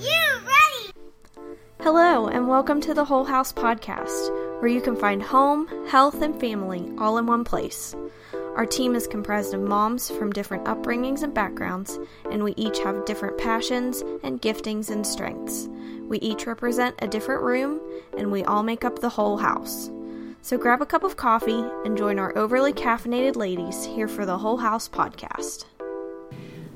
you ready? Hello, and welcome to the Whole House Podcast, where you can find home, health, and family all in one place. Our team is comprised of moms from different upbringings and backgrounds, and we each have different passions and giftings and strengths. We each represent a different room, and we all make up the whole house. So grab a cup of coffee and join our overly caffeinated ladies here for the Whole House Podcast.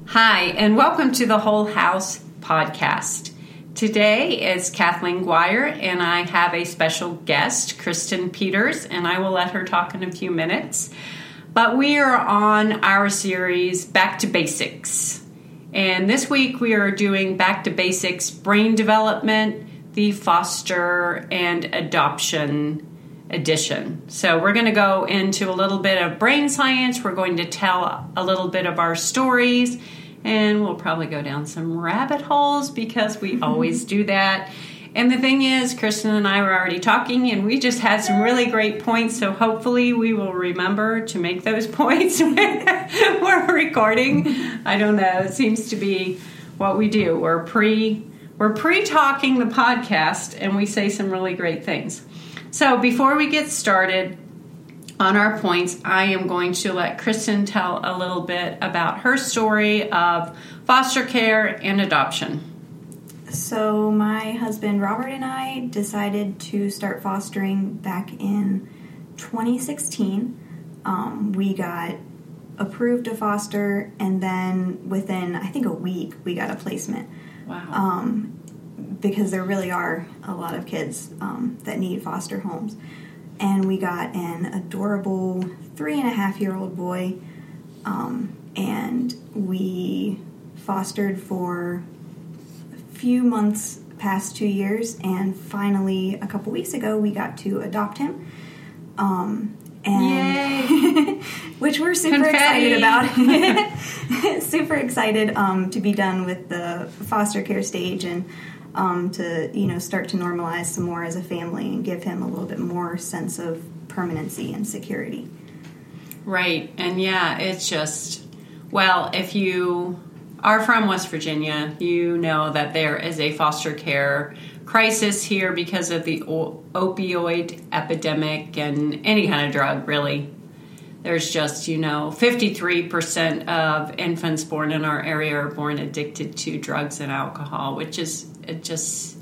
Hi, and welcome to the Whole House podcast. Today is Kathleen Guire, and I have a special guest, Kristen Peters, and I will let her talk in a few minutes. But we are on our series Back to Basics. And this week we are doing Back to Basics brain development, the foster and adoption edition. So we're going to go into a little bit of brain science. We're going to tell a little bit of our stories and we'll probably go down some rabbit holes because we mm-hmm. always do that. And the thing is, Kristen and I were already talking, and we just had some really great points. So hopefully, we will remember to make those points when we're recording. I don't know. It seems to be what we do. We're pre we're pre talking the podcast, and we say some really great things. So before we get started, on our points, I am going to let Kristen tell a little bit about her story of foster care and adoption. So, my husband Robert and I decided to start fostering back in 2016. Um, we got approved to foster, and then within, I think, a week, we got a placement. Wow. Um, because there really are a lot of kids um, that need foster homes and we got an adorable three and a half year old boy, um, and we fostered for a few months past two years, and finally a couple weeks ago we got to adopt him. Um, and which we're super Confetti. excited about. super excited um, to be done with the foster care stage and um, to you know start to normalize some more as a family and give him a little bit more sense of permanency and security. Right. And yeah, it's just, well, if you are from West Virginia, you know that there is a foster care crisis here because of the opioid epidemic and any kind of drug, really. There's just, you know, 53% of infants born in our area are born addicted to drugs and alcohol, which is, it just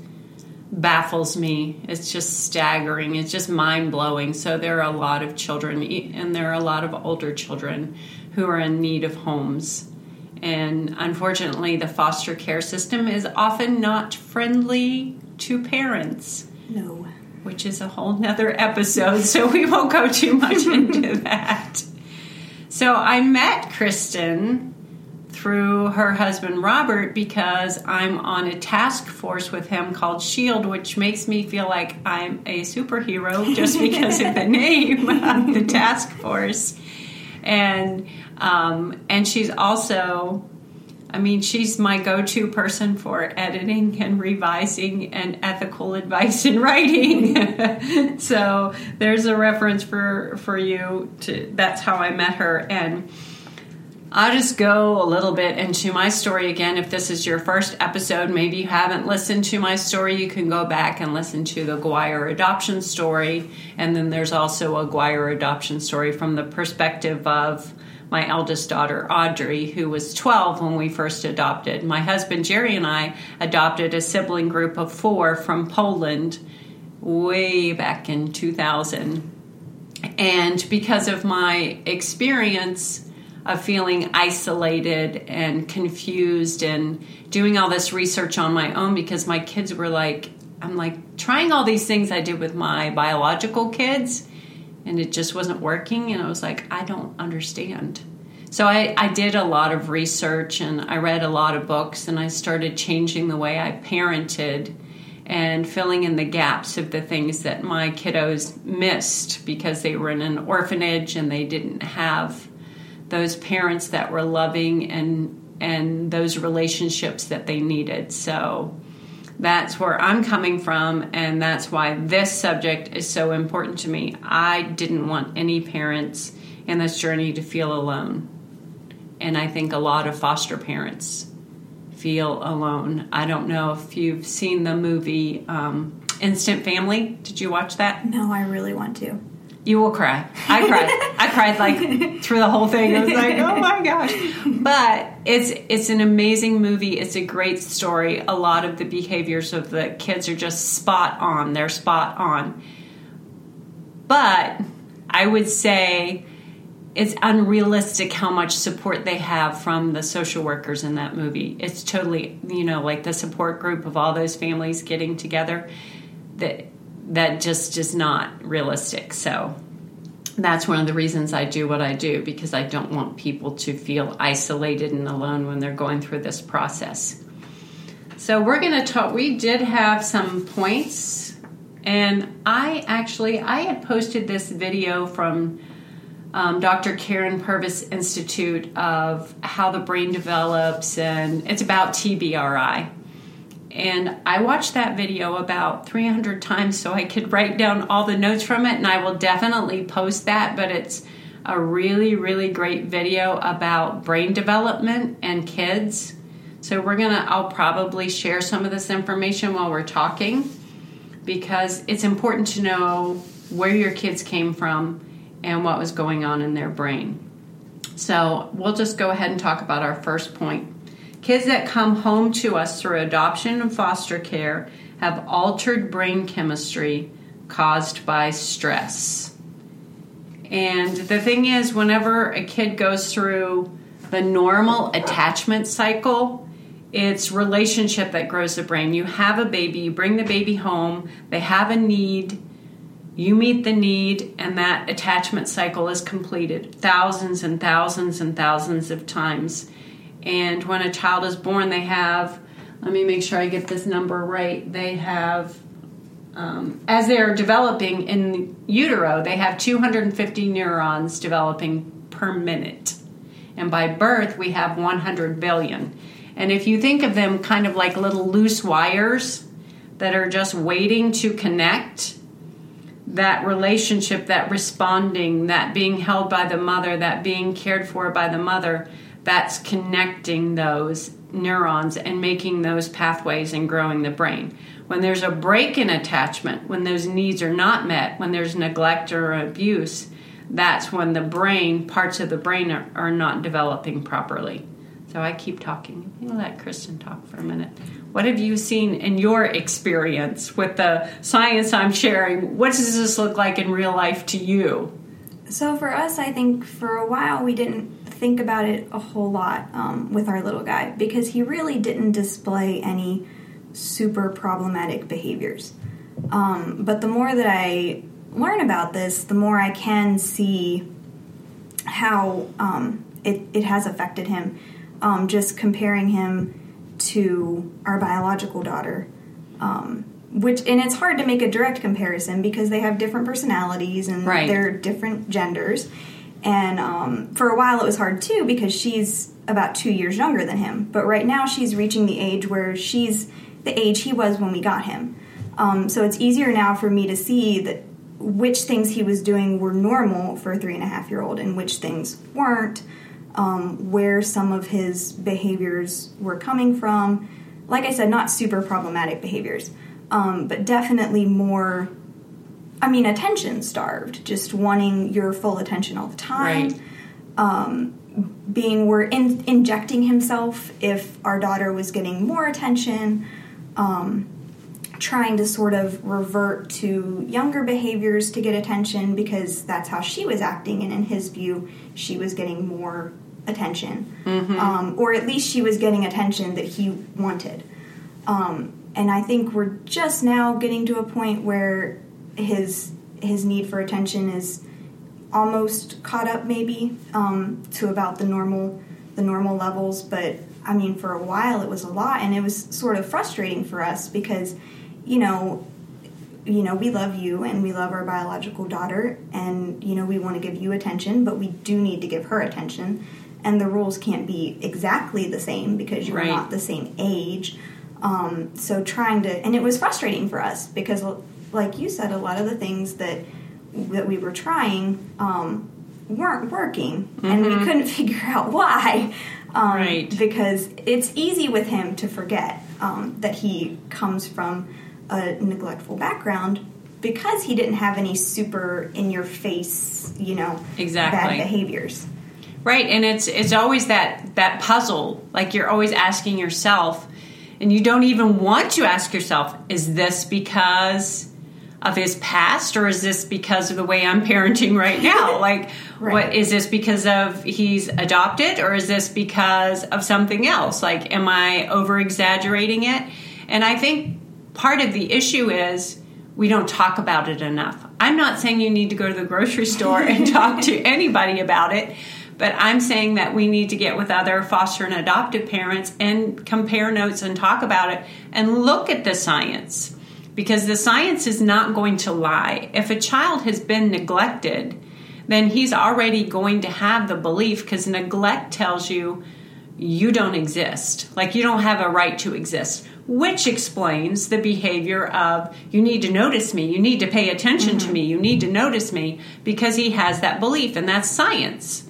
baffles me. It's just staggering. It's just mind blowing. So there are a lot of children, and there are a lot of older children who are in need of homes. And unfortunately, the foster care system is often not friendly to parents, No. which is a whole nother episode. So we won't go too much into that. So I met Kristen through her husband Robert because I'm on a task force with him called SHIELD, which makes me feel like I'm a superhero just because of the name of the task force. And um, and she's also, I mean, she's my go-to person for editing and revising and ethical advice in writing. so there's a reference for for you to. That's how I met her and. I'll just go a little bit into my story again. If this is your first episode, maybe you haven't listened to my story, you can go back and listen to the Guire adoption story. And then there's also a Guire adoption story from the perspective of my eldest daughter, Audrey, who was 12 when we first adopted. My husband, Jerry, and I adopted a sibling group of four from Poland way back in 2000. And because of my experience, of feeling isolated and confused and doing all this research on my own because my kids were like, I'm like trying all these things I did with my biological kids and it just wasn't working. And I was like, I don't understand. So I, I did a lot of research and I read a lot of books and I started changing the way I parented and filling in the gaps of the things that my kiddos missed because they were in an orphanage and they didn't have those parents that were loving and and those relationships that they needed. So that's where I'm coming from and that's why this subject is so important to me. I didn't want any parents in this journey to feel alone. And I think a lot of foster parents feel alone. I don't know if you've seen the movie um, Instant Family. Did you watch that? No, I really want to. You will cry. I cried. I cried like through the whole thing. I was like, oh my gosh. But it's it's an amazing movie. It's a great story. A lot of the behaviors of the kids are just spot on. They're spot on. But I would say it's unrealistic how much support they have from the social workers in that movie. It's totally, you know, like the support group of all those families getting together. That that just is not realistic. So that's one of the reasons I do what I do because I don't want people to feel isolated and alone when they're going through this process. So we're going to talk we did have some points and I actually I had posted this video from um, Dr. Karyn Purvis Institute of how the brain develops and it's about TBRI. And I watched that video about 300 times so I could write down all the notes from it, and I will definitely post that. But it's a really, really great video about brain development and kids. So we're gonna, I'll probably share some of this information while we're talking because it's important to know where your kids came from and what was going on in their brain. So we'll just go ahead and talk about our first point. Kids that come home to us through adoption and foster care have altered brain chemistry caused by stress. And the thing is, whenever a kid goes through the normal attachment cycle, it's relationship that grows the brain. You have a baby, you bring the baby home, they have a need, you meet the need, and that attachment cycle is completed thousands and thousands and thousands of times. And when a child is born, they have, let me make sure I get this number right, they have, um, as they're developing in utero, they have 250 neurons developing per minute. And by birth, we have 100 billion. And if you think of them kind of like little loose wires that are just waiting to connect, that relationship, that responding, that being held by the mother, that being cared for by the mother, that's connecting those neurons and making those pathways and growing the brain. When there's a break in attachment, when those needs are not met, when there's neglect or abuse, that's when the brain, parts of the brain, are, are not developing properly. So I keep talking. Let Kristen talk for a minute. What have you seen in your experience with the science I'm sharing? What does this look like in real life to you? So for us, I think for a while we didn't think about it a whole lot um, with our little guy because he really didn't display any super problematic behaviors. Um, but the more that I learn about this, the more I can see how um, it, it has affected him. Um, just comparing him to our biological daughter. Um, which and it's hard to make a direct comparison because they have different personalities and Right. they're different genders. And um, for a while it was hard too because she's about two years younger than him. But right now she's reaching the age where she's the age he was when we got him. Um, so it's easier now for me to see that which things he was doing were normal for a three and a half year old and which things weren't um, where some of his behaviors were coming from. Like I said, not super problematic behaviors, um, but definitely more, I mean, attention starved, just wanting your full attention all the time. Right. Um, being, we're in, injecting himself if our daughter was getting more attention. Um, trying to sort of revert to younger behaviors to get attention because that's how she was acting, and in his view, she was getting more attention, um, or at least she was getting attention that he wanted. Um, and I think we're just now getting to a point where his his need for attention is almost caught up, maybe um, to about the normal the normal levels. But I mean, for a while it was a lot, and it was sort of frustrating for us because, you know, you know, we love you and we love our biological daughter, and you know, we want to give you attention, but we do need to give her attention, and the rules can't be exactly the same because you're Right. not the same age. Um, so trying to, and it was frustrating for us because, like you said, a lot of the things that that we were trying um, weren't working, and we couldn't figure out why. Um, Right. Because it's easy with him to forget um, that he comes from a neglectful background because he didn't have any super in your face, you know, Exactly. bad behaviors. Right, and it's it's always that that puzzle. Like you're always asking yourself, and you don't even want to ask yourself, is this because of his past or is this because of the way I'm parenting right now? Like Right. what is this because of he's adopted or is this because of something else? Like am I over exaggerating it? And I think part of the issue is we don't talk about it enough. I'm not saying you need to go to the grocery store and talk to anybody about it, but I'm saying that we need to get with other foster and adoptive parents and compare notes and talk about it and look at the science because the science is not going to lie. If a child has been neglected, then he's already going to have the belief because neglect tells you you don't exist. Like you don't have a right to exist, which explains the behavior of you need to notice me, you need to pay attention to mm-hmm. me, you need to notice me because he has that belief, and that's science.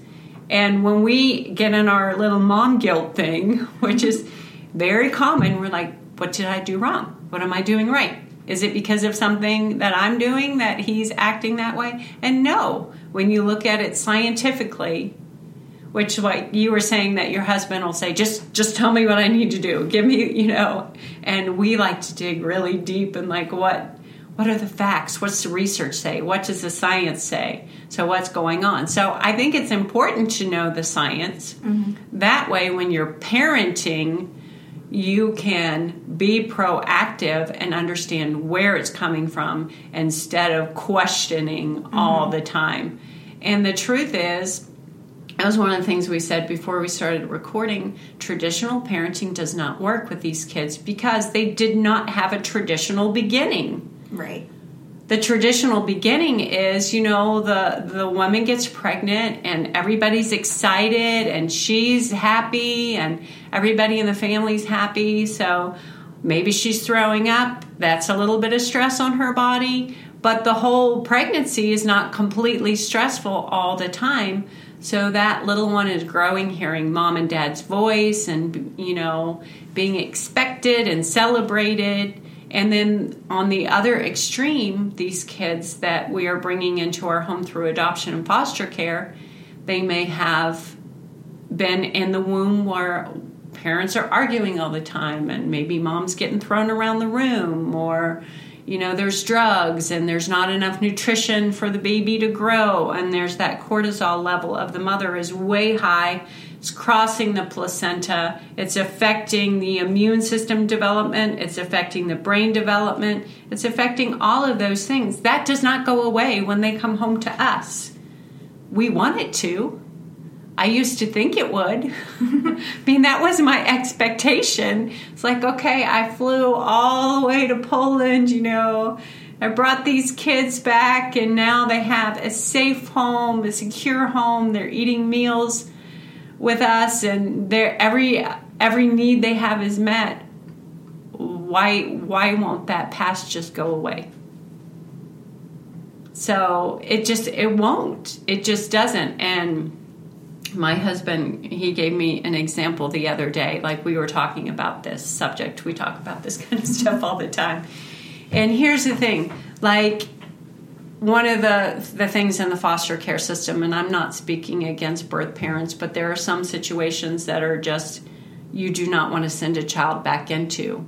And when we get in our little mom guilt thing, which is very common, we're like, what did I do wrong? What am I doing right? Is it because of something that I'm doing that he's acting that way? And no, when you look at it scientifically, which like you were saying that your husband will say just just tell me what i need to do. Give me you know. And we like to dig really deep and like what what are the facts? What's the research say? What does the science say? So what's going on? So i think it's important to know the science. Mm-hmm. That way when you're parenting you can be proactive and understand where it's coming from instead of questioning all mm-hmm. the time and the truth is that was one of the things we said before we started recording. Traditional parenting does not work with these kids because they did not have a traditional beginning. Right. The traditional beginning is, you know, the the woman gets pregnant and everybody's excited and she's happy and everybody in the family's happy. So maybe she's throwing up. That's a little bit of stress on her body, but the whole pregnancy is not completely stressful all the time. So that little one is growing, hearing mom and dad's voice, and you know, being expected and celebrated. And then on the other extreme, these kids that we are bringing into our home through adoption and foster care, they may have been in the womb where parents are arguing all the time, and maybe mom's getting thrown around the room, or you know, there's drugs and there's not enough nutrition for the baby to grow, and there's that cortisol level of the mother is way high. It's crossing the placenta. It's affecting the immune system development. It's affecting the brain development. It's affecting all of those things. That does not go away when they come home to us. We want it to. I used to think it would. I mean, that was my expectation. It's like, okay, I flew all the way to Poland, you know. I brought these kids back, and now they have a safe home, a secure home. They're eating meals with us, and they're, every every need they have is met. Why why won't that past just go away? So it just it won't. It just doesn't. And my husband he gave me an example the other day like we were talking about this subject we talk about this kind of stuff all the time and here's the thing like one of the the things in the foster care system and I'm not speaking against birth parents but there are some situations that are just you do not want to send a child back into.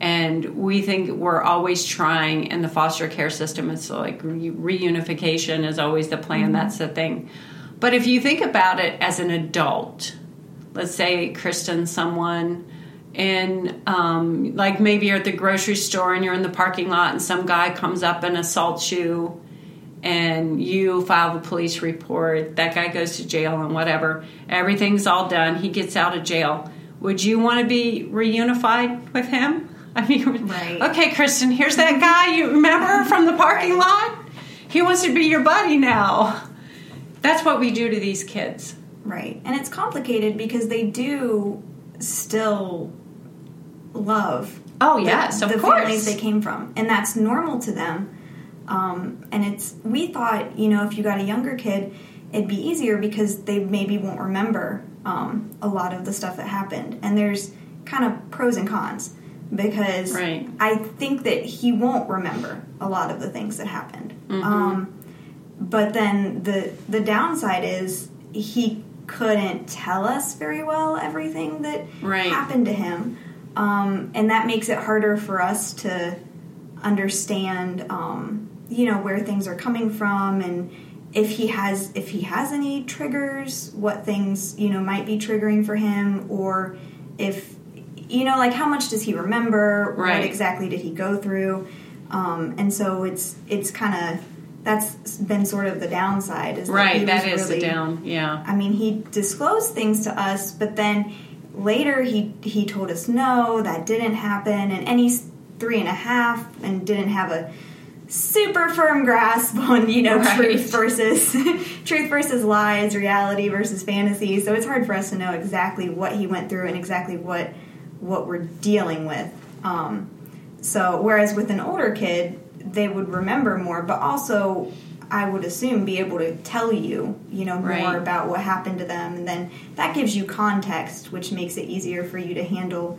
And we think we're always trying in the foster care system it's like reunification is always the plan mm-hmm. that's the thing. But if you think about it as an adult, let's say Kristen, someone in um, like maybe you're at the grocery store and you're in the parking lot and some guy comes up and assaults you and you file the police report that guy goes to jail and whatever. Everything's all done. He gets out of jail. Would you want to be reunified with him? I mean Right. okay kristen here's that guy. You remember from the parking lot? He wants to be your buddy now. That's what we do to these kids. Right. And it's complicated because they do still love Oh the- yes, the, of course. families they came from. And that's normal to them. Um, and it's we thought, you know, if you got a younger kid, it'd be easier because they maybe won't remember um, a lot of the stuff that happened. And there's kind of pros and cons because Right. I think that he won't remember a lot of the things that happened. Um, but then the the downside is he couldn't tell us very well everything that Right. happened to him, um, and that makes it harder for us to understand, um, you know, where things are coming from and if he has if he has any triggers, what things you know might be triggering for him, or if you know, like how much does he remember? Right. What exactly did he go through? Um, and so it's it's kind of that's been sort of the downside. Is that Right, that is really, the down. Yeah. I mean, he disclosed things to us, but then later he he told us no, that didn't happen, and, and he's three and a half and didn't have a super firm grasp on you know Right. truth versus truth versus lies, reality versus fantasy. So it's hard for us to know exactly what he went through and exactly what what we're dealing with. Um, so whereas with an older kid, they would remember more, but also I would assume be able to tell you, you know, more Right. about what happened to them, and then that gives you context, which makes it easier for you to handle,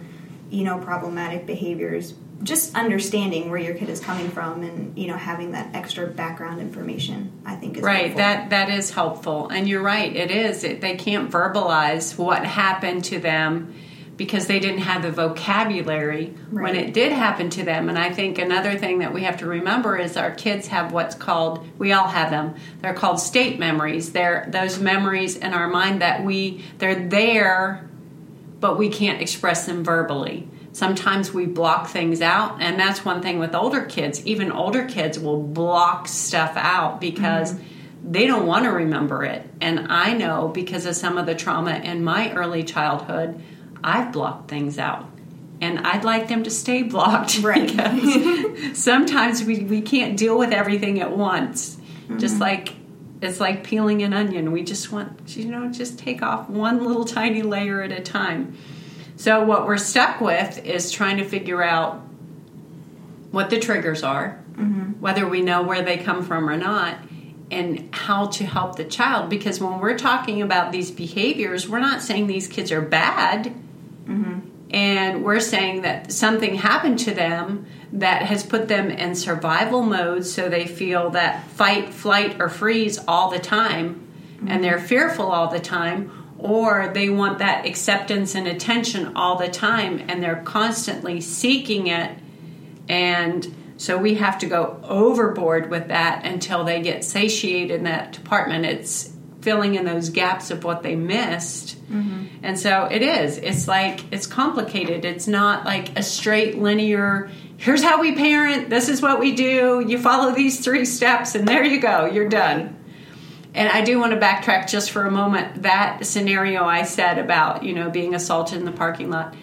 you know, problematic behaviors. Just understanding where your kid is coming from, and you know, having that extra background information, I think is Right, helpful. that that is helpful, and you're right. It is. It, they can't verbalize what happened to them because they didn't have the vocabulary when it did happen to them. And I think another thing that we have to remember is our kids have what's called. We all have them. They're called state memories. They're those memories in our mind that we they're there, but we can't express them verbally. Sometimes we block things out, and that's one thing with older kids. Even older kids will block stuff out because mm-hmm. they don't want to remember it. And I know because of some of the trauma in my early childhood, I've blocked things out. And I'd like them to stay blocked Right. because sometimes we, we can't deal with everything at once. Just mm-hmm. like it's like peeling an onion. We just want, you know, just take off one little tiny layer at a time. So, what we're stuck with is trying to figure out what the triggers are, mm-hmm. whether we know where they come from or not, and how to help the child. Because when we're talking about these behaviors, we're not saying these kids are bad, Mm-hmm. and we're saying that something happened to them that has put them in survival mode so they feel that fight, flight, or freeze all the time, and mm-hmm. they're fearful all the time or they want that acceptance and attention all the time and they're constantly seeking it. And so we have to go overboard with that until they get satiated in that department. It's filling in those gaps of what they missed mm-hmm. and so it is it's like it's complicated it's not like a straight linear here's how we parent this is what we do you follow these three steps and there you go you're done and I do want to backtrack just for a moment. That scenario I said about, you know, being assaulted in the parking lot.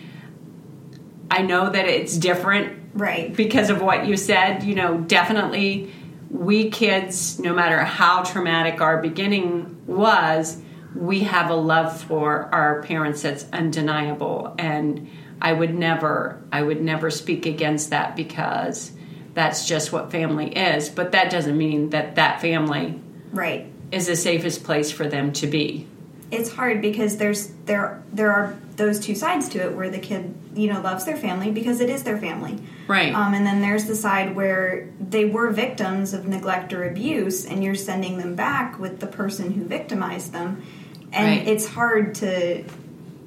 I know that it's different right. because of what you said. You know, definitely we kids, no matter how traumatic our beginning was, we have a love for our parents that's undeniable. And I would never, I would never speak against that because that's just what family is. But that doesn't mean that that family Right. is the safest place for them to be. It's hard because there's there there are those two sides to it where the kid you know loves their family because it is their family Right. um, and then there's the side where they were victims of neglect or abuse and you're sending them back with the person who victimized them and Right. it's hard to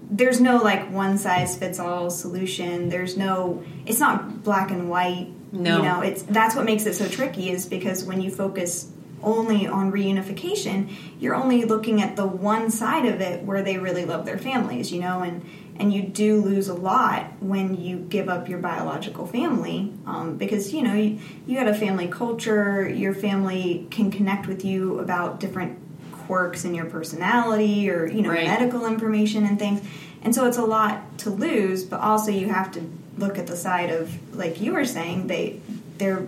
there's no like one size fits all solution there's no it's not black and white No. you know it's that's what makes it so tricky is because when you focus only on reunification you're only looking at the one side of it where they really love their families you know and and you do lose a lot when you give up your biological family um, because you know you, you got a family culture your family can connect with you about different quirks in your personality or you know Right. medical information and things and so it's a lot to lose but also you have to look at the side of like you were saying they they're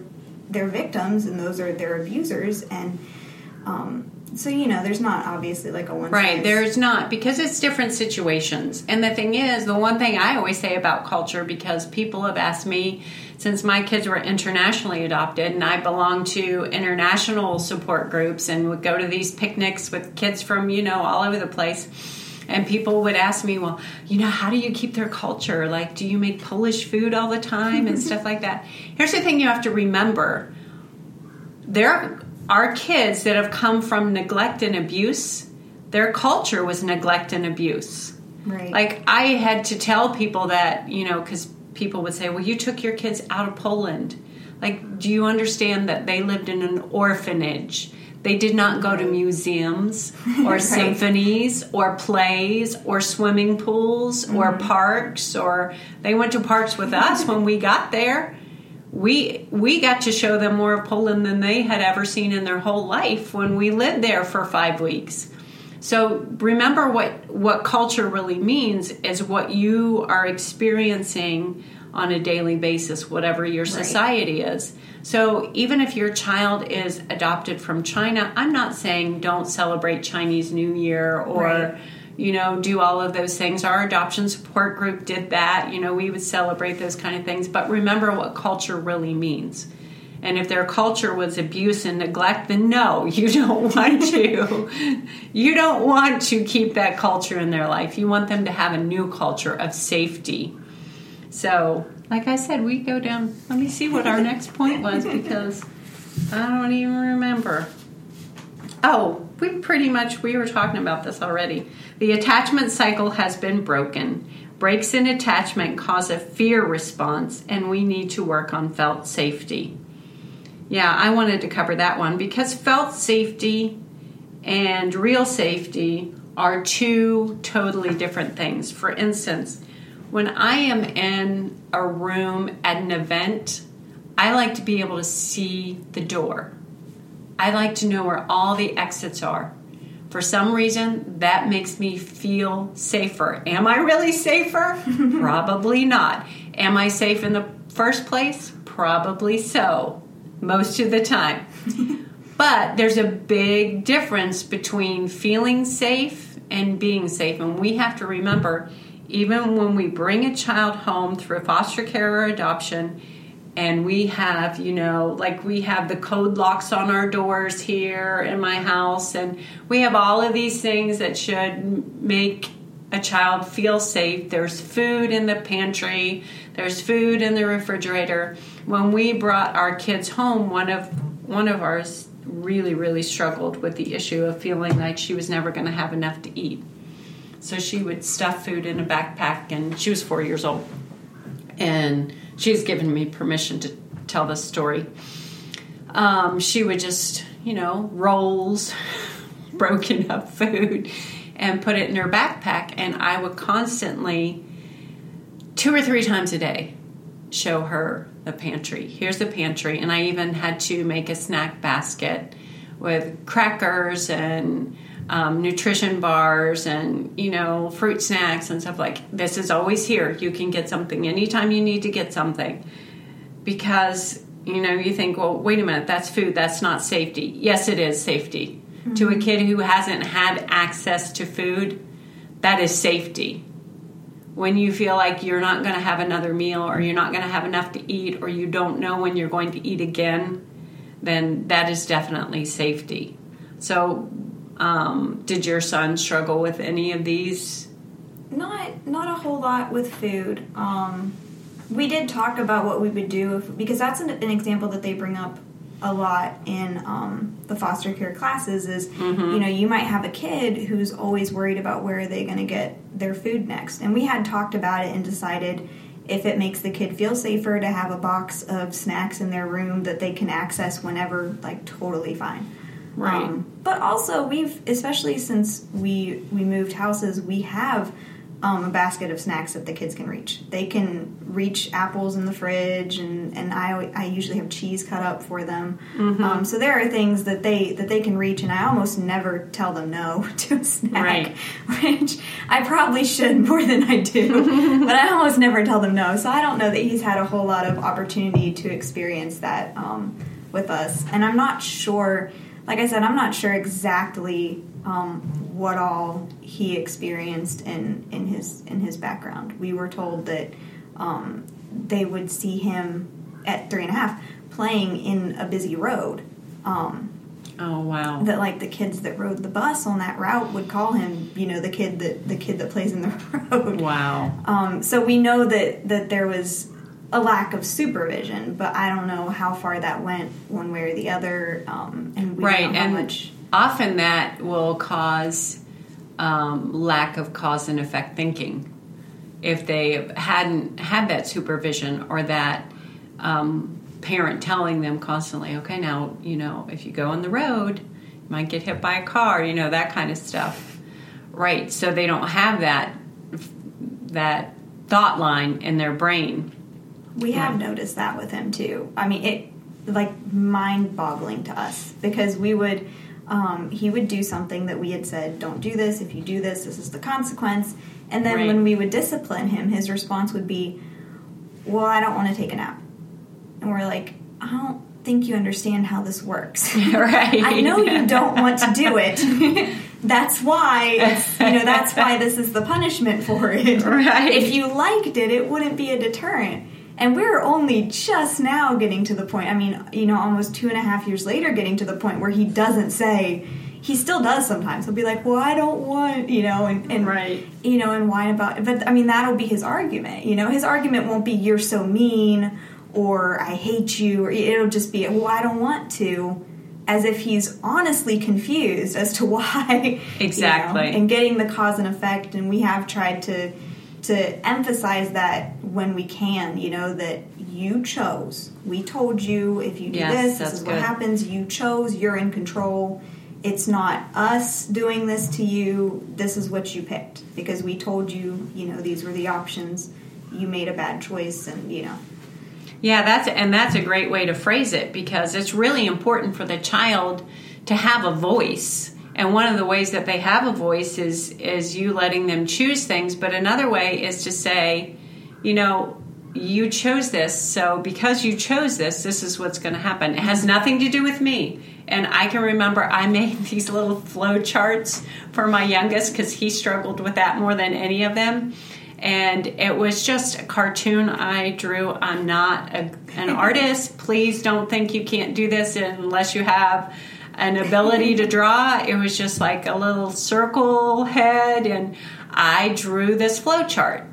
they're victims and those are their abusers and um, so you know there's not obviously like a one Right, size- there's not because it's different situations. And the thing is, the one thing I always say about culture because people have asked me since my kids were internationally adopted and I belong to international support groups and would go to these picnics with kids from, you know, all over the place. And people would ask me, well, you know, how do you keep their culture? Like, do you make Polish food all the time and stuff like that? Here's the thing you have to remember there are kids that have come from neglect and abuse, their culture was neglect and abuse. Right. Like, I had to tell people that, you know, because people would say, well, you took your kids out of Poland. Like, do you understand that they lived in an orphanage? They did not go to museums or Right. symphonies or plays or swimming pools or mm-hmm. parks or they went to parks with us when we got there. We we got to show them more of Poland than they had ever seen in their whole life when we lived there for 5 weeks. So remember what what culture really means is what you are experiencing on a daily basis, whatever your society is. So even if your child is adopted from China, I'm not saying don't celebrate Chinese New Year or Right. you know do all of those things. Our adoption support group did that. You know, we would celebrate those kind of things, but remember what culture really means. And if their culture was abuse and neglect, then no, you don't want to. you don't want to keep that culture in their life. You want them to have a new culture of safety. So, like I said, we go down. Let me see what our next point was because I don't even remember. Oh, we pretty much we were talking about this already. The attachment cycle has been broken. Breaks in attachment cause a fear response, and we need to work on felt safety. Yeah, I wanted to cover that one because felt safety and real safety are two totally different things. For instance, when I am in a room at an event, I like to be able to see the door. I like to know where all the exits are. For some reason, that makes me feel safer. Am I really safer? Probably not. Am I safe in the first place? Probably so, most of the time. but there's a big difference between feeling safe and being safe. And we have to remember even when we bring a child home through foster care or adoption, and we have you know like we have the code locks on our doors here in my house and we have all of these things that should make a child feel safe. There's food in the pantry. There's food in the refrigerator. When we brought our kids home one of one of ours really really struggled with the issue of feeling like she was never going to have enough to eat so she would stuff food in a backpack and she was 4 years old and she's given me permission to tell this story. Um, she would just, you know, rolls, broken up food, and put it in her backpack, and I would constantly, two or three times a day, show her the pantry. Here's the pantry, and I even had to make a snack basket with crackers and um, nutrition bars and you know fruit snacks and stuff like this is always here. You can get something anytime you need to get something. Because you know you think well wait a minute that's food that's not safety. Yes it is safety. To a kid who hasn't had access to food that is safety. When you feel like you're not going to have another meal or you're not going to have enough to eat or you don't know when you're going to eat again then that is definitely safety. So um, did your son struggle with any of these? Not not a whole lot with food. Um, we did talk about what we would do if, because that's an, an example that they bring up a lot in um, the foster care classes. Is you know you might have a kid who's always worried about where are they going to get their food next, and we had talked about it and decided if it makes the kid feel safer to have a box of snacks in their room that they can access whenever, like totally fine. Right. Um, but also, we've especially since we we moved houses, we have um, a basket of snacks that the kids can reach. They can reach apples in the fridge, and, and I I usually have cheese cut up for them. Um, so there are things that they that they can reach, and I almost never tell them no to a snack, right. which I probably should more than I do. but I almost never tell them no. So I don't know that he's had a whole lot of opportunity to experience that um, with us, and I'm not sure like I said, I'm not sure exactly um, what all he experienced in, in his in his background. We were told that um, they would see him at three and a half playing in a busy road. Um, Oh wow. that like the kids that rode the bus on that route would call him, you know, the kid that the kid that plays in the road. Wow. Um, so we know that that there was a lack of supervision, but I don't know how far that went one way or the other. Um, and Right, don't know how and much. often that will cause um, lack of cause and effect thinking. If they hadn't had that supervision or that um, parent telling them constantly, okay, now, you know, if you go on the road, you might get hit by a car, you know, that kind of stuff. Right, so they don't have that that thought line in their brain. We have noticed that with him too. I mean, it like mind boggling to us because we would. Um, he would do something that we had said, "Don't do this. If you do this, this is the consequence." And then Right. when we would discipline him, his response would be, "Well, I don't want to take a nap." And we're like, "I don't think you understand how this works." right. I know you don't want to do it. that's why you know that's why this is the punishment for it. Right. If you liked it, it wouldn't be a deterrent. And we're only just now getting to the point. I mean, you know, almost two and a half years later, getting to the point where he doesn't say. He still does sometimes. He'll be like, "Well, I don't want," you know, and, and Right. you know, and whine about. But I mean, that'll be his argument. You know, his argument won't be "You're so mean" or "I hate you," or it'll just be, "Well, I don't want to." as if he's honestly confused as to why you know, Exactly. and getting the cause and effect and we have tried to to emphasize that when we can you know that you chose. We told you if you do Yes, this this is what happens. You chose. You're in control. It's not us doing this to you. This is what you picked. Because we told you you know these were the options. You made a bad choice and you know. Yeah, that's and that's a great way to phrase it because it's really important for the child to have a voice. And one of the ways that they have a voice is is you letting them choose things, but another way is to say, you know, you chose this, so because you chose this, this is what's going to happen. It has nothing to do with me. And I can remember I made these little flow charts for my youngest because he struggled with that more than any of them and it was just a cartoon I drew. I'm not a, an artist. Please don't think you can't do this unless you have an ability to draw. It was just like a little circle head, and I drew this flow chart.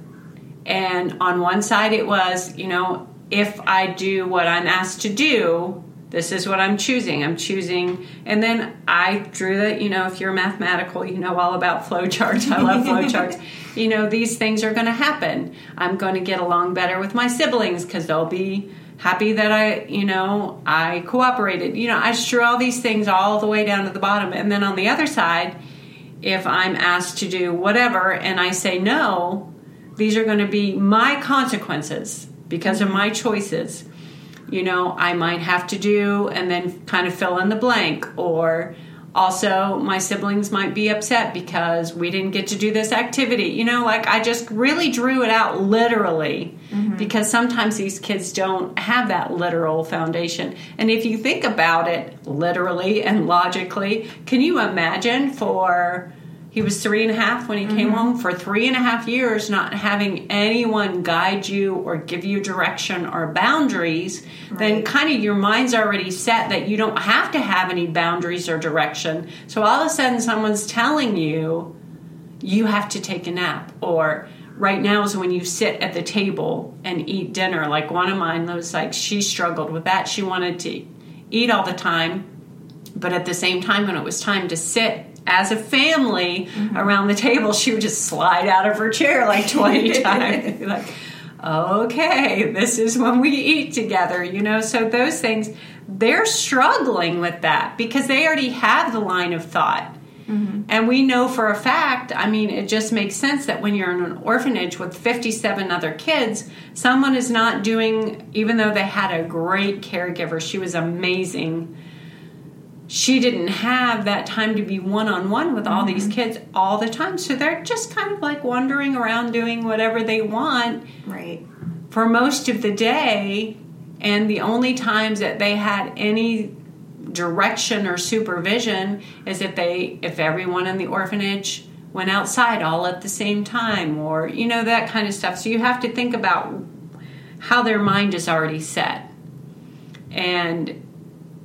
And on one side, it was, you know, if I do what I'm asked to do, this is what I'm choosing. I'm choosing, and then I drew that. You know, if you're mathematical, you know all about flow charts. I love flow charts. You know, these things are going to happen. I'm going to get along better with my siblings because they'll be happy that I, you know, I cooperated. You know, I drew all these things all the way down to the bottom, and then on the other side, if I'm asked to do whatever and I say no, these are going to be my consequences because of my choices. You know, I might have to do and then kind of fill in the blank, or also my siblings might be upset because we didn't get to do this activity. You know, like I just really drew it out literally mm-hmm. because sometimes these kids don't have that literal foundation. And if you think about it literally and logically, can you imagine for he was three and a half when he came mm-hmm. home. For three and a half years, not having anyone guide you or give you direction or boundaries, then kind of your mind's already set that you don't have to have any boundaries or direction. So all of a sudden, someone's telling you you have to take a nap. Or right now is when you sit at the table and eat dinner. Like one of mine was like she struggled with that. She wanted to eat all the time but at the same time when it was time to sit as a family mm-hmm. around the table she would just slide out of her chair like 20 times. Like okay this is when we eat together you know? So those things they're struggling with that because they already have the line of thought. Mm-hmm. And we know for a fact, I mean, it just makes sense that when you're in an orphanage with 57 other kids, someone is not doing, even though they had a great caregiver, she was amazing. She didn't have that time to be one on one with all these mm-hmm. kids all the time. So they're just kind of like wandering around doing whatever they want right for most of the day. And the only times that they had any direction or supervision is if they if everyone in the orphanage went outside all at the same time or you know that kind of stuff so you have to think about how their mind is already set and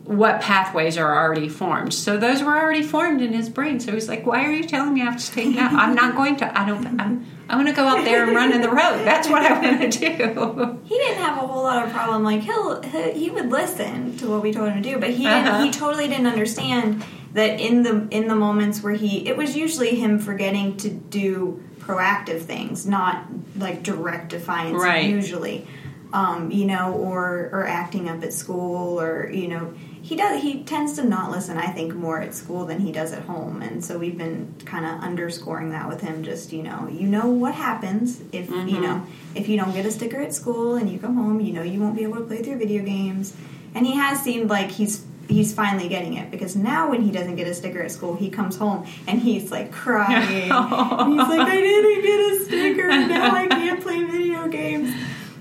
what pathways are already formed. So those were already formed in his brain. So he's like, "Why are you telling me I have to take nap? I'm not going to. I don't. I'm. I want to go out there and run in the road. That's what I want to do." He didn't have a whole lot of problem. Like he'll he, he would listen to what we told him to do, but he Uh-huh. he totally didn't understand that in the in the moments where he it was usually him forgetting to do proactive things, not like direct defiance. Right. Usually, um, you know, or or acting up at school, or you know, he does he tends to not listen. I think more at school than he does at home, and so we've been kind of underscoring that with him. Just you know, you know what happens if you know if you don't get a sticker at school and you come home, you know you won't be able to play through video games. And he has seemed like he's he's finally getting it because now when he doesn't get a sticker at school, he comes home and he's like crying. and he's like, I didn't get a sticker, now I can't play video games.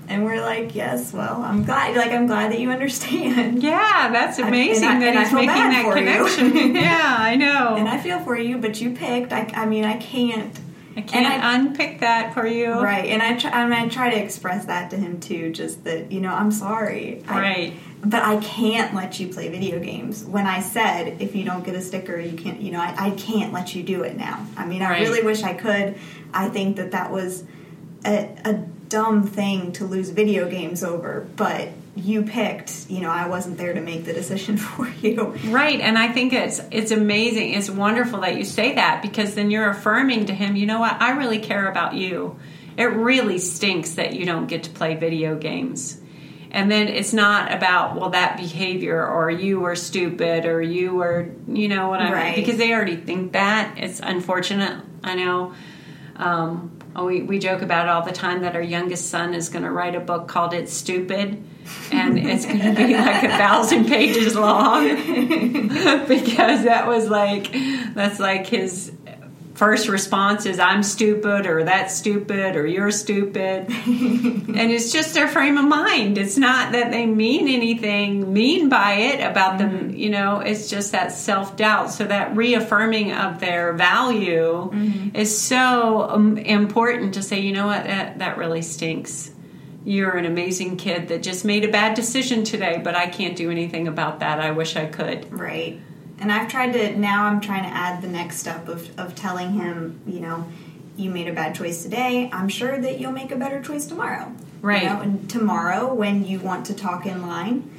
And we're like, yes, well, I'm glad. Like, I'm glad that you understand. Yeah, that's I- amazing and I- that I he's making that connection. yeah, I know. And I feel for you, but you picked. I, I mean, I can't. I can't I- unpick that for you. Right, and I try, I, mean, I try to express that to him too. Just that you know, I'm sorry. I- Right. but I can't let you play video games. When I said if you don't get a sticker, you can't. You know, I, I can't let you do it now. I mean, I Right. really wish I could. I think that that was a, a dumb thing to lose video games over. But you picked. You know, I wasn't there to make the decision for you. Right, and I think it's it's amazing. It's wonderful that you say that because then you're affirming to him, you know what? I really care about you. It really stinks that you don't get to play video games. And then it's not about well that behavior or you were stupid or you were you know what I mean because they already think that. It's unfortunate. I know. Um, oh, we, we joke about it all the time that our youngest son is going to write a book called It's Stupid, and it's going to be like a thousand pages long. Because that was like, that's like his first response is I'm stupid or that's stupid or you're stupid. and it's just their frame of mind. It's not that they mean anything mean by it about them, you know, it's just that self doubt. So that reaffirming of their value is so um, important to say, you know what, that, that really stinks. You're an amazing kid that just made a bad decision today, but I can't do anything about that. I wish I could. Right. And I've tried to now I'm trying to add the next step of, of telling him, you know, you made a bad choice today. I'm sure that you'll make a better choice tomorrow. Right. You know, and tomorrow when you want to talk in line,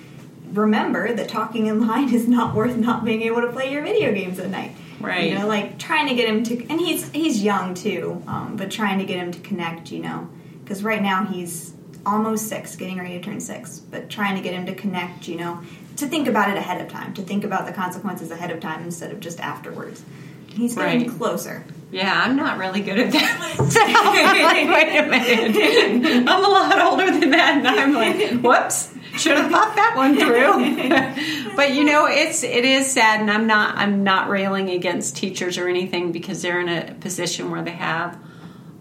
remember that talking in line is not worth not being able to play your video games at night. Right. You know, like trying to get him to, and he's he's young too, um, but trying to get him to connect. You know, because right now he's almost six, getting ready to turn six, but trying to get him to connect. You know, to think about it ahead of time, to think about the consequences ahead of time instead of just afterwards. He's getting Right. closer. Yeah, I'm not really good at that like, wait a minute. I'm a lot older than that, and I'm like, whoops, should have thought that one through. but you know, it's it is sad, and I'm not I'm not railing against teachers or anything because they're in a position where they have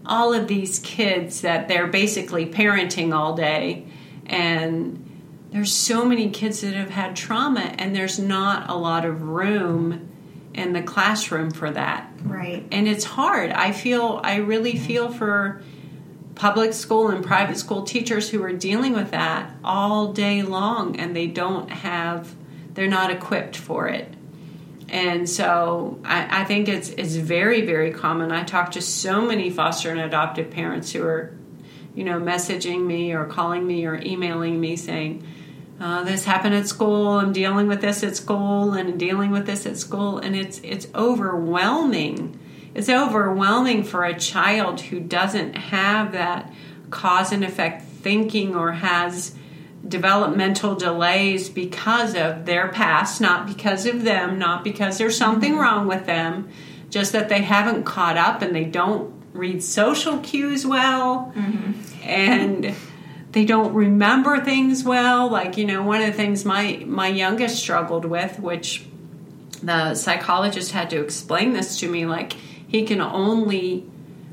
all of these kids that they're basically parenting all day, and there's so many kids that have had trauma, and there's not a lot of room in the classroom for that Right. and it's hard. I feel I really feel for public school and private school teachers who are dealing with that all day long and they don't have they're not equipped for it. And so I, I think it's it's very, very common. I talk to so many foster and adoptive parents who are, you know, messaging me or calling me or emailing me saying, uh, this happened at school. I'm dealing with this at school and dealing with this at school, and it's it's overwhelming. It's overwhelming for a child who doesn't have that cause and effect thinking or has developmental delays because of their past, not because of them, not because there's something wrong with them, just that they haven't caught up and they don't read social cues well. And they don't remember things well. Like you know one of the things my my youngest struggled with which the psychologist had to explain this to me like he can only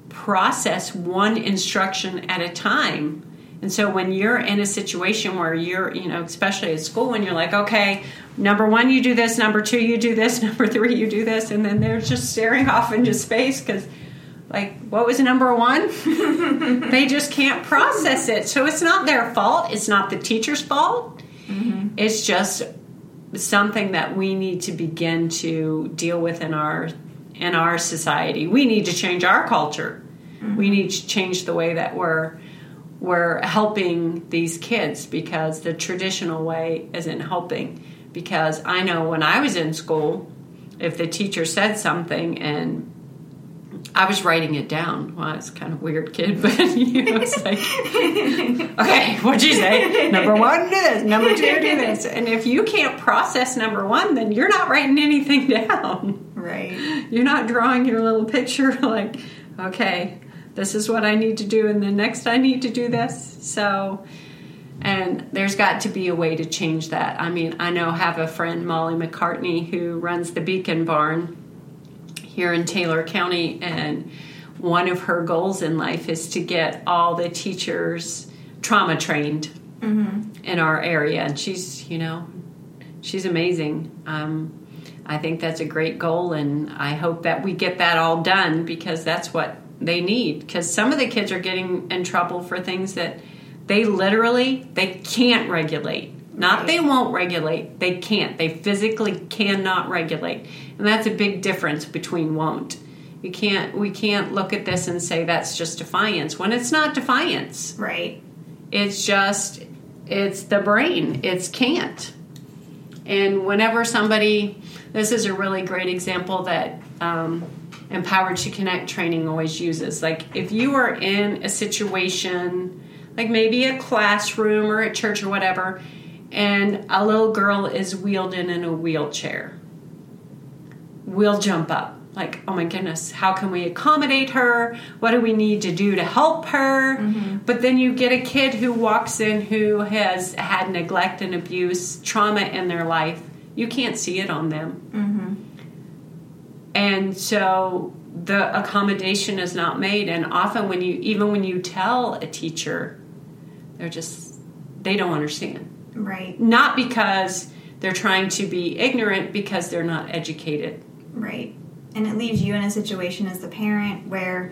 process one instruction at a time. And so when you're in a situation where you're you know especially at school when you're like okay number one you do this number two you do this number three you do this and then they're just staring off into space because like what was number one they just can't process it. So it's not their fault. It's not the teacher's fault. Mm-hmm. It's just something that we need to begin to deal with in our in our society. We need to change our culture. Mm-hmm. We need to change the way that we're we're helping these kids because the traditional way isn't helping. Because I know when I was in school, if the teacher said something and I was writing it down. Well, it's kind of weird, kid, but you know, it's like, okay, what'd you say? Number one, do this. Number two, do this. And if you can't process number one, then you're not writing anything down. Right. You're not drawing your little picture like, okay, this is what I need to do, and then next I need to do this. So, and there's got to be a way to change that. I mean, I know have a friend, Molly McCartney, who runs the Beacon Barn here in Taylor County, and one of her goals in life is to get all the teachers trauma trained in our area. And she's, you know, she's amazing. Um, I think that's a great goal, and I hope that we get that all done because that's what they need. Because some of the kids are getting in trouble for things that they literally they can't regulate. Not they won't regulate, they can't. They physically cannot regulate. And that's a big difference between won't. You can't we can't look at this and say that's just defiance when it's not defiance. Right. It's just it's the brain. It's can't. And whenever somebody this is a really great example that um, Empowered to Connect training always uses. Like if you are in a situation like maybe a classroom or at church or whatever, and a little girl is wheeled in in a wheelchair. We'll jump up. Like, oh my goodness, how can we accommodate her? What do we need to do to help her? Mm-hmm. But then you get a kid who walks in who has had neglect and abuse, trauma in their life. You can't see it on them. Mm-hmm. And so the accommodation is not made. And often, when you, even when you tell a teacher, they're just, they don't understand Right. not because they're trying to be ignorant because they're not educated Right. And it leaves you in a situation as the parent where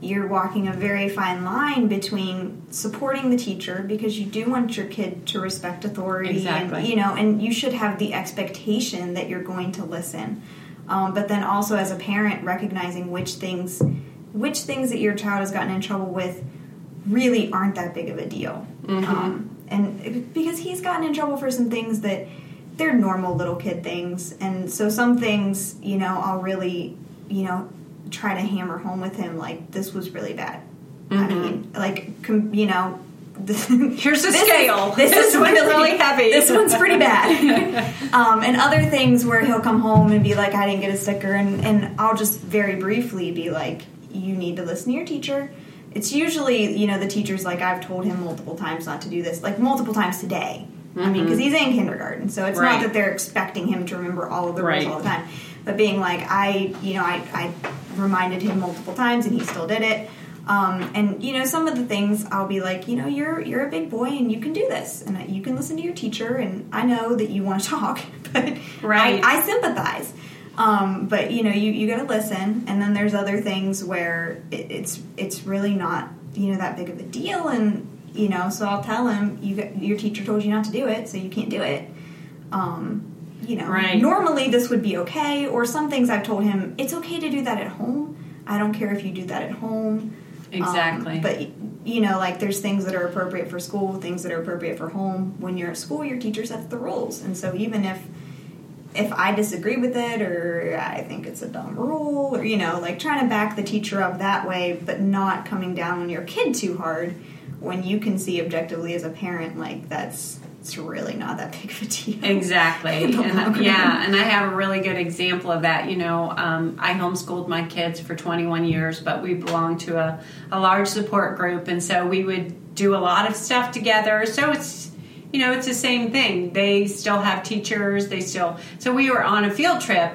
you're walking a very fine line between supporting the teacher because you do want your kid to respect authority Exactly. and you know and you should have the expectation that you're going to listen um, but then also as a parent recognizing which things which things that your child has gotten in trouble with really aren't that big of a deal um, and because he's gotten in trouble for some things that they're normal little kid things and so some things you know i'll really you know try to hammer home with him like this was really bad i mean like com- you know this, Here's the this is- scale. this, This is really heavy. This one's pretty bad. um, and other things where he'll come home and be like, I didn't get a sticker, and, and I'll just very briefly be like, you need to listen to your teacher. It's usually, you know, the teacher's like, I've told him multiple times not to do this, like multiple times today. I mean, because he's in kindergarten, so it's Mm-hmm. Right. not that they're expecting him to remember all of the Right. rules all the time. But being like, I, you know, I, I reminded him multiple times and he still did it. Um, and you know, some of the things I'll be like, you know, you're you're a big boy and you can do this, and you can listen to your teacher. And I know that you want to talk, but Right. I, I sympathize. Um, but you know, you, you got to listen. And then there's other things where it, it's it's really not you know that big of a deal, and you know, so I'll tell him you got, your teacher told you not to do it, so you can't do it. Um, you know, Right. normally this would be okay, or some things I've told him it's okay to do that at home. I don't care if you do that at home. Exactly. Um, but you know, like there's things that are appropriate for school, things that are appropriate for home. When you're at school, your teacher sets the rules, and so even if if I disagree with it or I think it's a dumb rule, or you know, like trying to back the teacher up that way, but not coming down on your kid too hard when you can see objectively as a parent, like that's it's really not that big of a deal. Exactly. And, yeah, and I have a really good example of that. You know, um, I homeschooled my kids for 21 years, but we belonged to a, a large support group, and so we would do a lot of stuff together. So it's, you know, it's the same thing. They still have teachers. They still. So we were on a field trip,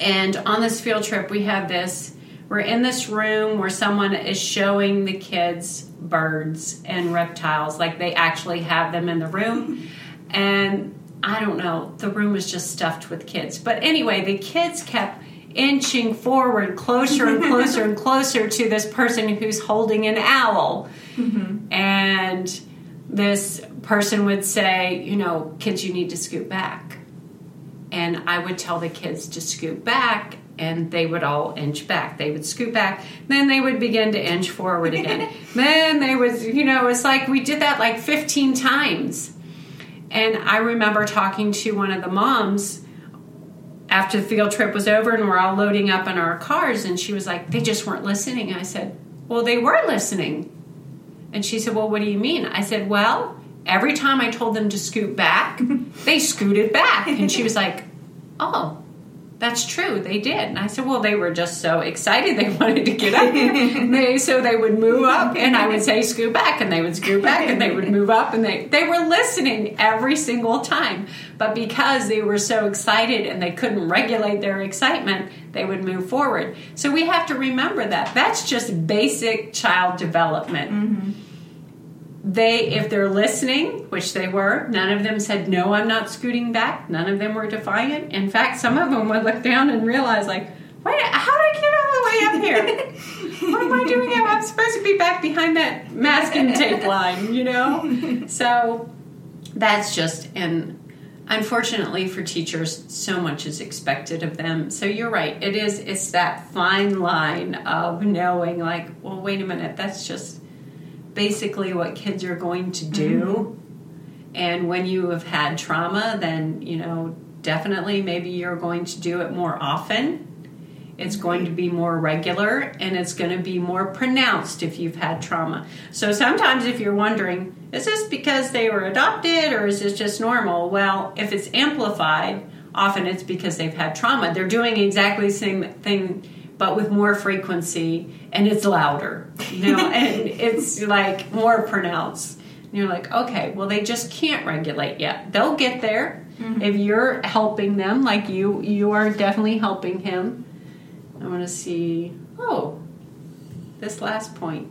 and on this field trip, we have this. We're in this room where someone is showing the kids birds and reptiles, like they actually have them in the room. And I don't know, the room was just stuffed with kids. But anyway, the kids kept inching forward closer and closer and closer to this person who's holding an owl. Mm-hmm. And this person would say, you know, kids, you need to scoot back. and I would tell the kids to scoot back, and they would all inch back. They would scoot back, then they would begin to inch forward again. then they would, you know, it's like we did that like 15 times. And I remember talking to one of the moms after the field trip was over and we're all loading up in our cars, and she was like, they just weren't listening. I said, well, they were listening. And she said, well, what do you mean? I said, well, every time I told them to scoot back, they scooted back. And she was like, oh, that's true. They did. And I said, well, they were just so excited. They wanted to get up. they, so they would move up and I would say, scoot back. And they would scoot back and they would move up. And they, they were listening every single time. But because they were so excited and they couldn't regulate their excitement, they would move forward. So we have to remember that. That's just basic child development. Mm-hmm they if they're listening which they were none of them said no i'm not scooting back. None of them were defiant. In fact some of them would look down and realize like wait how did i get all the way up here? What am i doing? I'm supposed to be back behind that masking tape line you know? So that's just and unfortunately for teachers so much is expected of them. So you're right. It is it's that fine line of knowing like well wait a minute. That's just basically what kids are going to do. Mm-hmm. And when you have had trauma, then, you know, definitely maybe you're going to do it more often. It's going to be more regular and it's going to be more pronounced if you've had trauma. So sometimes, if you're wondering, is this because they were adopted or is this just normal? Well, if it's amplified, often it's because they've had trauma. They're doing exactly the same thing but with more frequency and it's louder, you know, and it's like more pronounced. And you're like, okay, well, they just can't regulate yet. They'll get there mm-hmm. if you're helping them, like you, you are definitely helping him. I want to see. Oh, this last point.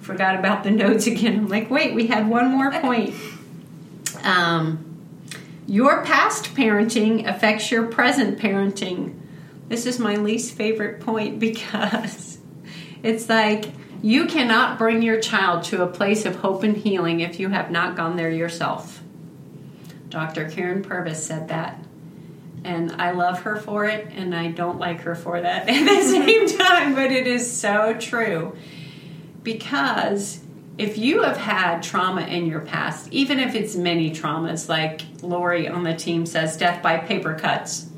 Forgot about the notes again. I'm like, wait, we had one more point. Um, your past parenting affects your present parenting. This is my least favorite point because it's like you cannot bring your child to a place of hope and healing if you have not gone there yourself. Dr. Karyn Purvis said that. And I love her for it, and I don't like her for that at the same time, but it is so true. Because if you have had trauma in your past, even if it's many traumas, like Lori on the team says, death by paper cuts,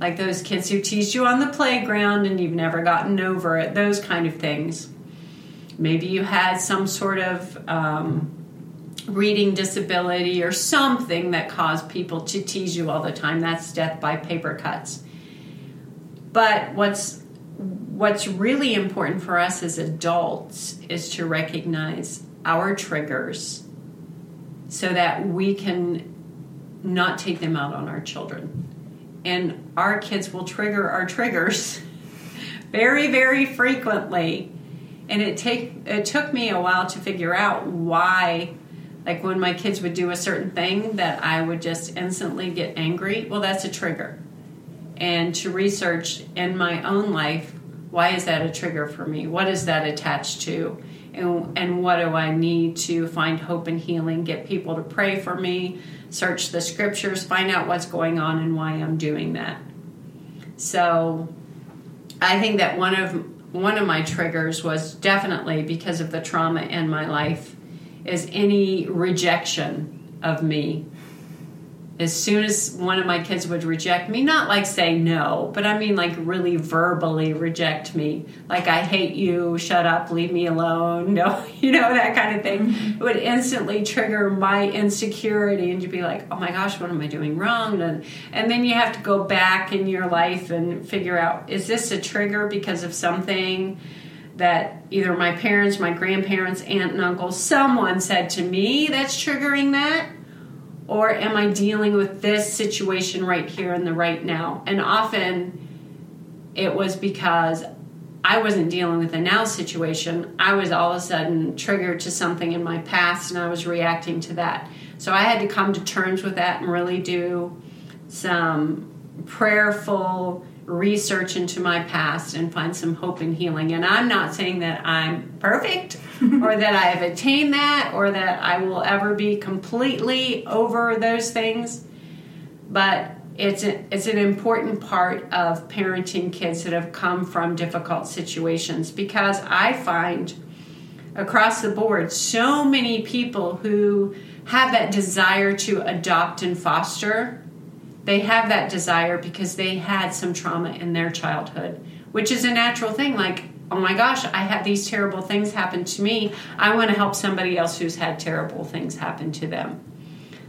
like those kids who teased you on the playground and you've never gotten over it, those kind of things. Maybe you had some sort of um, reading disability or something that caused people to tease you all the time. That's death by paper cuts. But what's what's really important for us as adults is to recognize our triggers so that we can not take them out on our children and our kids will trigger our triggers very very frequently. And it take it took me a while to figure out why like when my kids would do a certain thing that I would just instantly get angry. Well that's a trigger. And to research in my own life why is that a trigger for me? What is that attached to and, and what do I need to find hope and healing get people to pray for me search the scriptures, find out what's going on and why I'm doing that. So I think that one of one of my triggers was definitely because of the trauma in my life is any rejection of me as soon as one of my kids would reject me, not like say no, but I mean like really verbally reject me, like I hate you, shut up, leave me alone, no, you know, that kind of thing, mm-hmm. it would instantly trigger my insecurity and you'd be like, oh my gosh, what am I doing wrong? And, and then you have to go back in your life and figure out is this a trigger because of something? that either my parents, my grandparents, aunt, and uncle, someone said to me that's triggering that or am I dealing with this situation right here in the right now? And often it was because I wasn't dealing with a now situation. I was all of a sudden triggered to something in my past and I was reacting to that. So I had to come to terms with that and really do some prayerful research into my past and find some hope and healing. And I'm not saying that I'm perfect or that I have attained that or that I will ever be completely over those things, but it's a, it's an important part of parenting kids that have come from difficult situations because I find across the board so many people who have that desire to adopt and foster they have that desire because they had some trauma in their childhood which is a natural thing. Like oh my gosh i had these terrible things happen to me. I want to help somebody else who's had terrible things happen to them.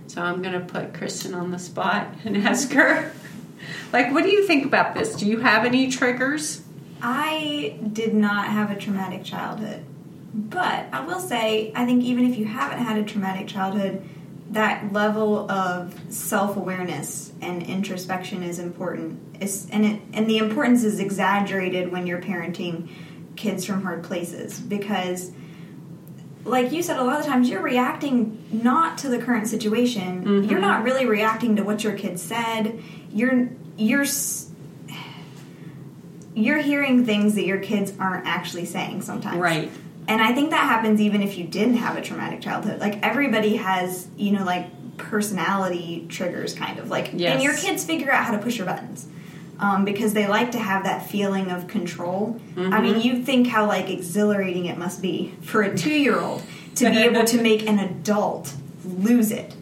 So i'm going to put kristen on the spot and ask her like what do you think about this? Do you have any triggers? I did not have a traumatic childhood. But I will say, I think even if you haven't had a traumatic childhood, that level of self awareness and introspection is important. It's, and, it, and the importance is exaggerated when you're parenting kids from hard places because like you said, a lot of times you're reacting not to the current situation. Mm-hmm. You're not really reacting to what your kid said. You're you're you're hearing things that your kids aren't actually saying sometimes. Right. And I think that happens even if you didn't have a traumatic childhood. Like everybody has, you know, like personality triggers kind of like Yes. and your kids figure out how to push your buttons. Um, because they like to have that feeling of control. I mean, you think how like exhilarating it must be for a two-year-old to be able to make an adult lose it.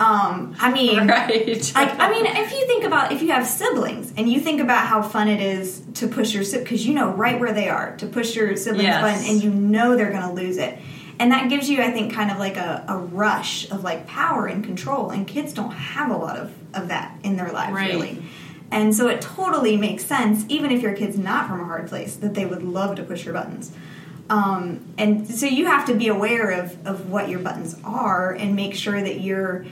Um, I mean, right like I mean, if you think about if you have siblings and you think about how fun it is to push your sibling because you know right where they are to push your siblings Yes. button and you know they're going to lose it, and that gives you I think kind of like a, a rush of like power and control, and kids don't have a lot of of that in their lives Right. really. And so it totally makes sense, even if your kid's not from a hard place, that they would love to push your buttons. Um, and so you have to be aware of, of what your buttons are and make sure that you're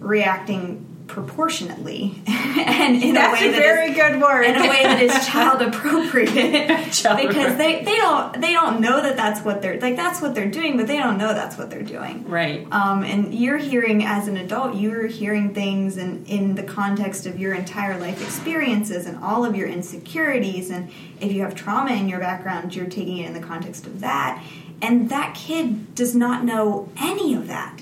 reacting proportionately and in That's a way a that very is- good word. in a way that is child appropriate. Child because they, they don't they don't know that that's what they're like that's what they're doing but they don't know that's what they're doing. Right. Um, and you're hearing as an adult you're hearing things in, in the context of your entire life experiences and all of your insecurities and if you have trauma in your background you're taking it in the context of that. And that kid does not know any of that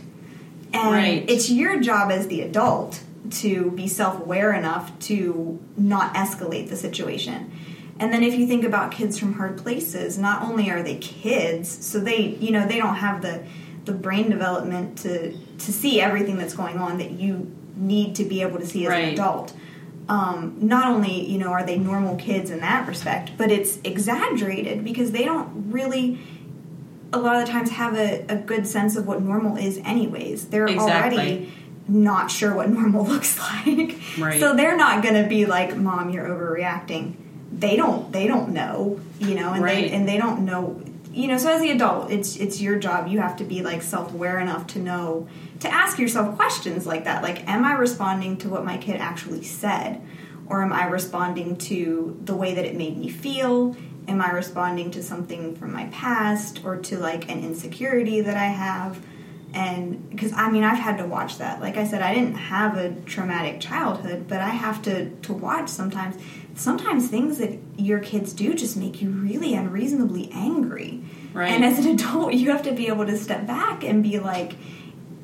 and Right. it's your job as the adult to be self-aware enough to not escalate the situation and then if you think about kids from hard places not only are they kids so they you know they don't have the the brain development to to see everything that's going on that you need to be able to see as Right. an adult um, not only you know are they normal kids in that respect but it's exaggerated because they don't really a lot of the times have a, a good sense of what normal is anyways. They're Exactly. already not sure what normal looks like. Right. so they're not going to be like mom you're overreacting. They don't they don't know you know and Right. they and they don't know you know so as the adult it's it's your job. You have to be like self-aware enough to know to ask yourself questions like that. Like am i responding to what my kid actually said? Or am i responding to the way that it made me feel am i responding to something from my past or to like an insecurity that i have? And because i mean i've had to watch that. Like i said i didn't have a traumatic childhood but i have to to watch sometimes. Sometimes things that your kids do just make you really unreasonably angry. Right. and as an adult you have to be able to step back and be like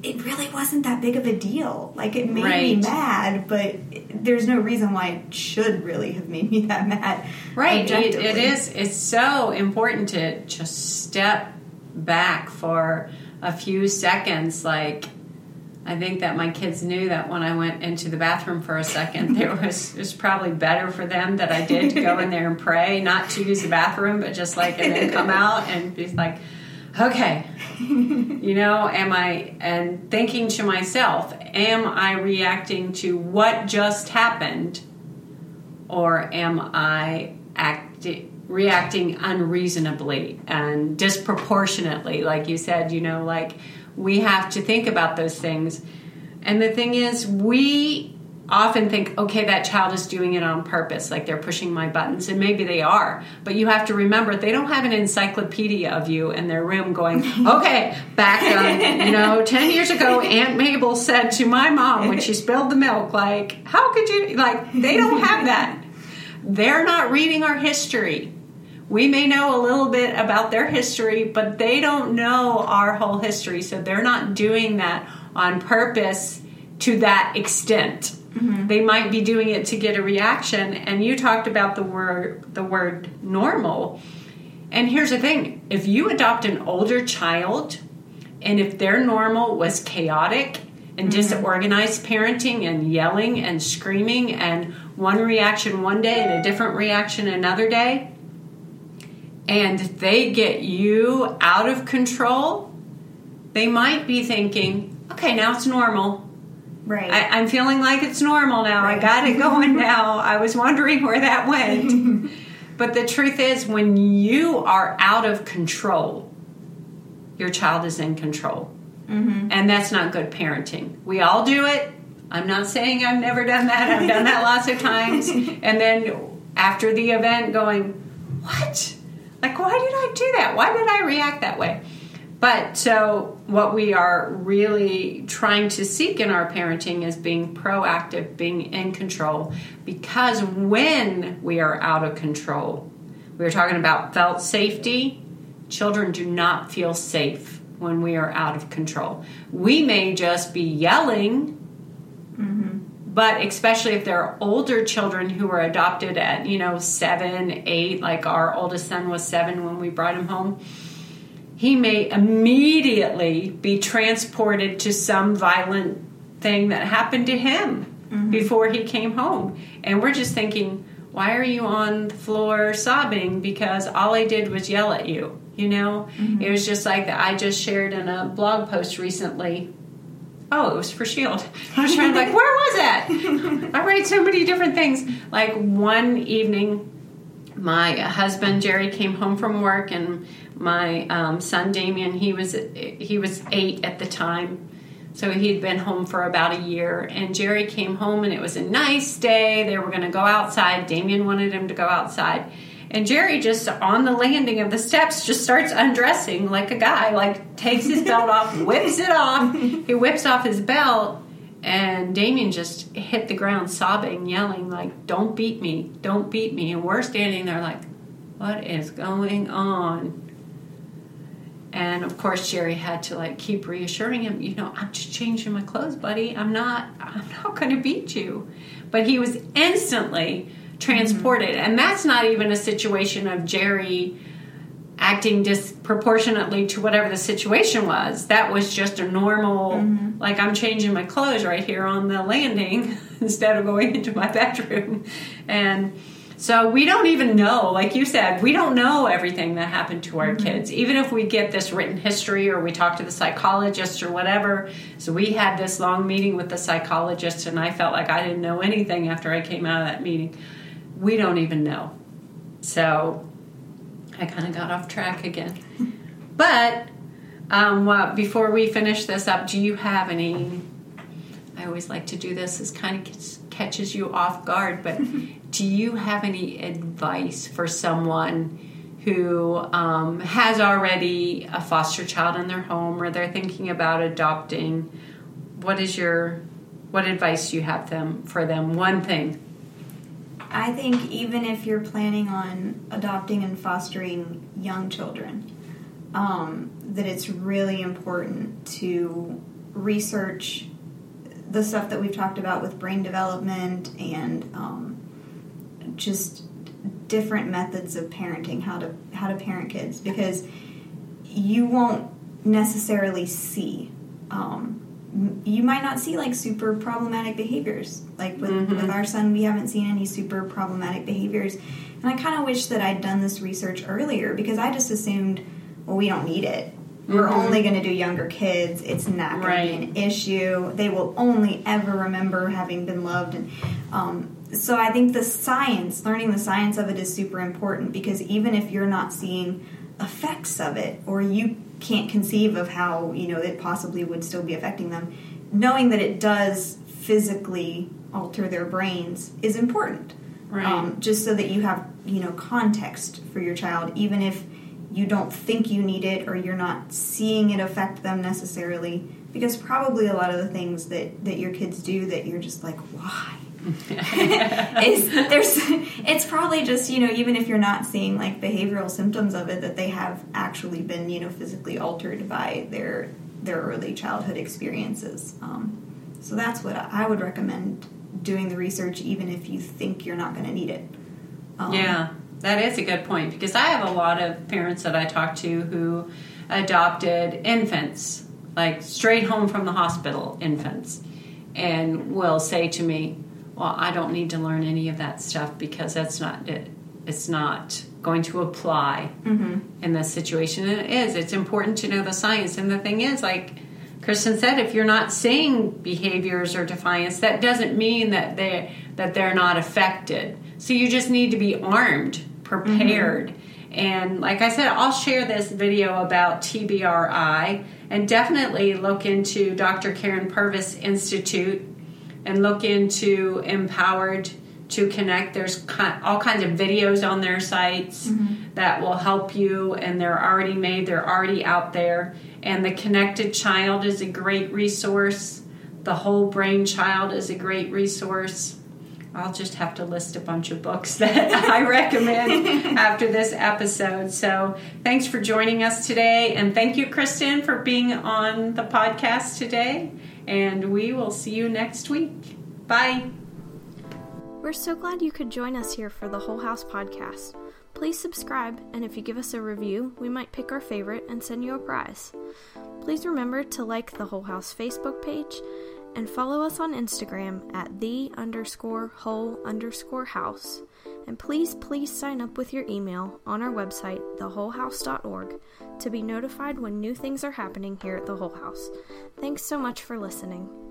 it really wasn't that big of a deal like it made me mad but there's no reason why it should really have made me that mad Right. It, it is. It's so important to just step back for a few seconds. Like, I think that my kids knew that when I went into the bathroom for a second, there was it was probably better for them that I did go in there and pray, not to use the bathroom, but just like and then come out and be like, okay, you know, am I and thinking to myself, am I reacting to what just happened? or am I acting reacting unreasonably and disproportionately like you said you know like we have to think about those things and the thing is we often think okay that child is doing it on purpose like they're pushing my buttons and maybe they are but you have to remember they don't have an encyclopedia of you in their room going okay back um, you know 10 years ago aunt mabel said to my mom when she spilled the milk like how could you like they don't have that they're not reading our history. We may know a little bit about their history, but they don't know our whole history. So they're not doing that on purpose to that extent. Mm-hmm. They might be doing it to get a reaction. And you talked about the word the word normal. And here's the thing: if you adopt an older child, and if their normal was chaotic and mm-hmm. disorganized parenting and yelling and screaming and one reaction one day and a different reaction another day, and they get you out of control, they might be thinking, okay, now it's normal. Right. I, I'm feeling like it's normal now. I got it going now. I was wondering where that went. but the truth is, when you are out of control, your child is in control. Mm-hmm. And that's not good parenting. We all do it. I'm not saying I've never done that. I've done that lots of times. And then after the event, going, what? Like, why did I do that? Why did I react that way? But so, what we are really trying to seek in our parenting is being proactive, being in control. Because when we are out of control, we were talking about felt safety. Children do not feel safe when we are out of control. We may just be yelling, mm-hmm. but especially if there are older children who were adopted at, you know, seven, eight, like our oldest son was seven when we brought him home he may immediately be transported to some violent thing that happened to him mm-hmm. before he came home. And we're just thinking, why are you on the floor sobbing? Because all I did was yell at you. You know, mm-hmm. it was just like that. I just shared in a blog post recently. Oh, it was for Shield. I was trying to like, where was that? I write so many different things. Like one evening, my husband Jerry came home from work, and my um, son Damien he was he was eight at the time, so he'd been home for about a year. And Jerry came home, and it was a nice day. They were going to go outside. Damien wanted him to go outside. And Jerry just on the landing of the steps just starts undressing like a guy, like takes his belt off, whips it off. He whips off his belt, and Damien just hit the ground sobbing, yelling, like, Don't beat me, don't beat me. And we're standing there like, What is going on? And of course Jerry had to like keep reassuring him, you know, I'm just changing my clothes, buddy. I'm not I'm not gonna beat you. But he was instantly transported. Mm-hmm. And that's not even a situation of Jerry acting disproportionately to whatever the situation was. That was just a normal, mm-hmm. like I'm changing my clothes right here on the landing instead of going into my bedroom. And so we don't even know, like you said, we don't know everything that happened to our kids. Even if we get this written history or we talk to the psychologist or whatever. So we had this long meeting with the psychologist, and I felt like I didn't know anything after I came out of that meeting. We don't even know. So I kind of got off track again. But um, well, before we finish this up, do you have any? I always like to do this. This kind of catches you off guard, but do you have any advice for someone who um, has already a foster child in their home or they're thinking about adopting? What is your what advice do you have them for them? One thing. I think even if you're planning on adopting and fostering young children, um, that it's really important to research the stuff that we've talked about with brain development and um, just different methods of parenting, how to how to parent kids, because you won't necessarily see. Um, you might not see like super problematic behaviors. Like with, with our son, we haven't seen any super problematic behaviors. And I kind of wish that I'd done this research earlier because I just assumed, well, we don't need it. We're only going to do younger kids. It's not going Right. to be an issue. They will only ever remember having been loved. And um, so I think the science, learning the science of it, is super important because even if you're not seeing effects of it, or you can't conceive of how you know it possibly would still be affecting them, knowing that it does physically alter their brains is important. Right. Um, just so that you have you know context for your child, even if you don't think you need it or you're not seeing it affect them necessarily because probably a lot of the things that that your kids do that you're just like why? Is there's it's probably just you know even if you're not seeing like behavioral symptoms of it that they have actually been you know physically altered by their their early childhood experiences. Um, so that's what i would recommend doing the research even if you think you're not going to need it. Um, Yeah, that is a good point because I have a lot of parents that I talk to who adopted infants, like straight home from the hospital infants, and will say to me, "Well, I don't need to learn any of that stuff because that's not it. It's not going to apply mm-hmm. in this situation." And it is. It's important to know the science. And the thing is, like Kristen said, if you're not seeing behaviors or defiance, that doesn't mean that they that they're not affected. So you just need to be armed, prepared. Mm-hmm. And like I said, I'll share this video about TBRI and definitely look into Dr. Karyn Purvis Institute and look into Empowered to Connect. There's all kinds of videos on their sites mm-hmm. that will help you, and they're already made, they're already out there. And the Connected Child is a great resource. The Whole Brain Child is a great resource. I'll just have to list a bunch of books that I recommend after this episode. So, thanks for joining us today. And thank you, Kristen, for being on the podcast today. And we will see you next week. Bye. We're so glad you could join us here for the Whole House podcast. Please subscribe, and if you give us a review, we might pick our favorite and send you a prize. Please remember to like the Whole House Facebook page and follow us on Instagram at the underscore whole underscore house. And please, please sign up with your email on our website, thewholehouse.org, to be notified when new things are happening here at the Whole House. Thanks so much for listening.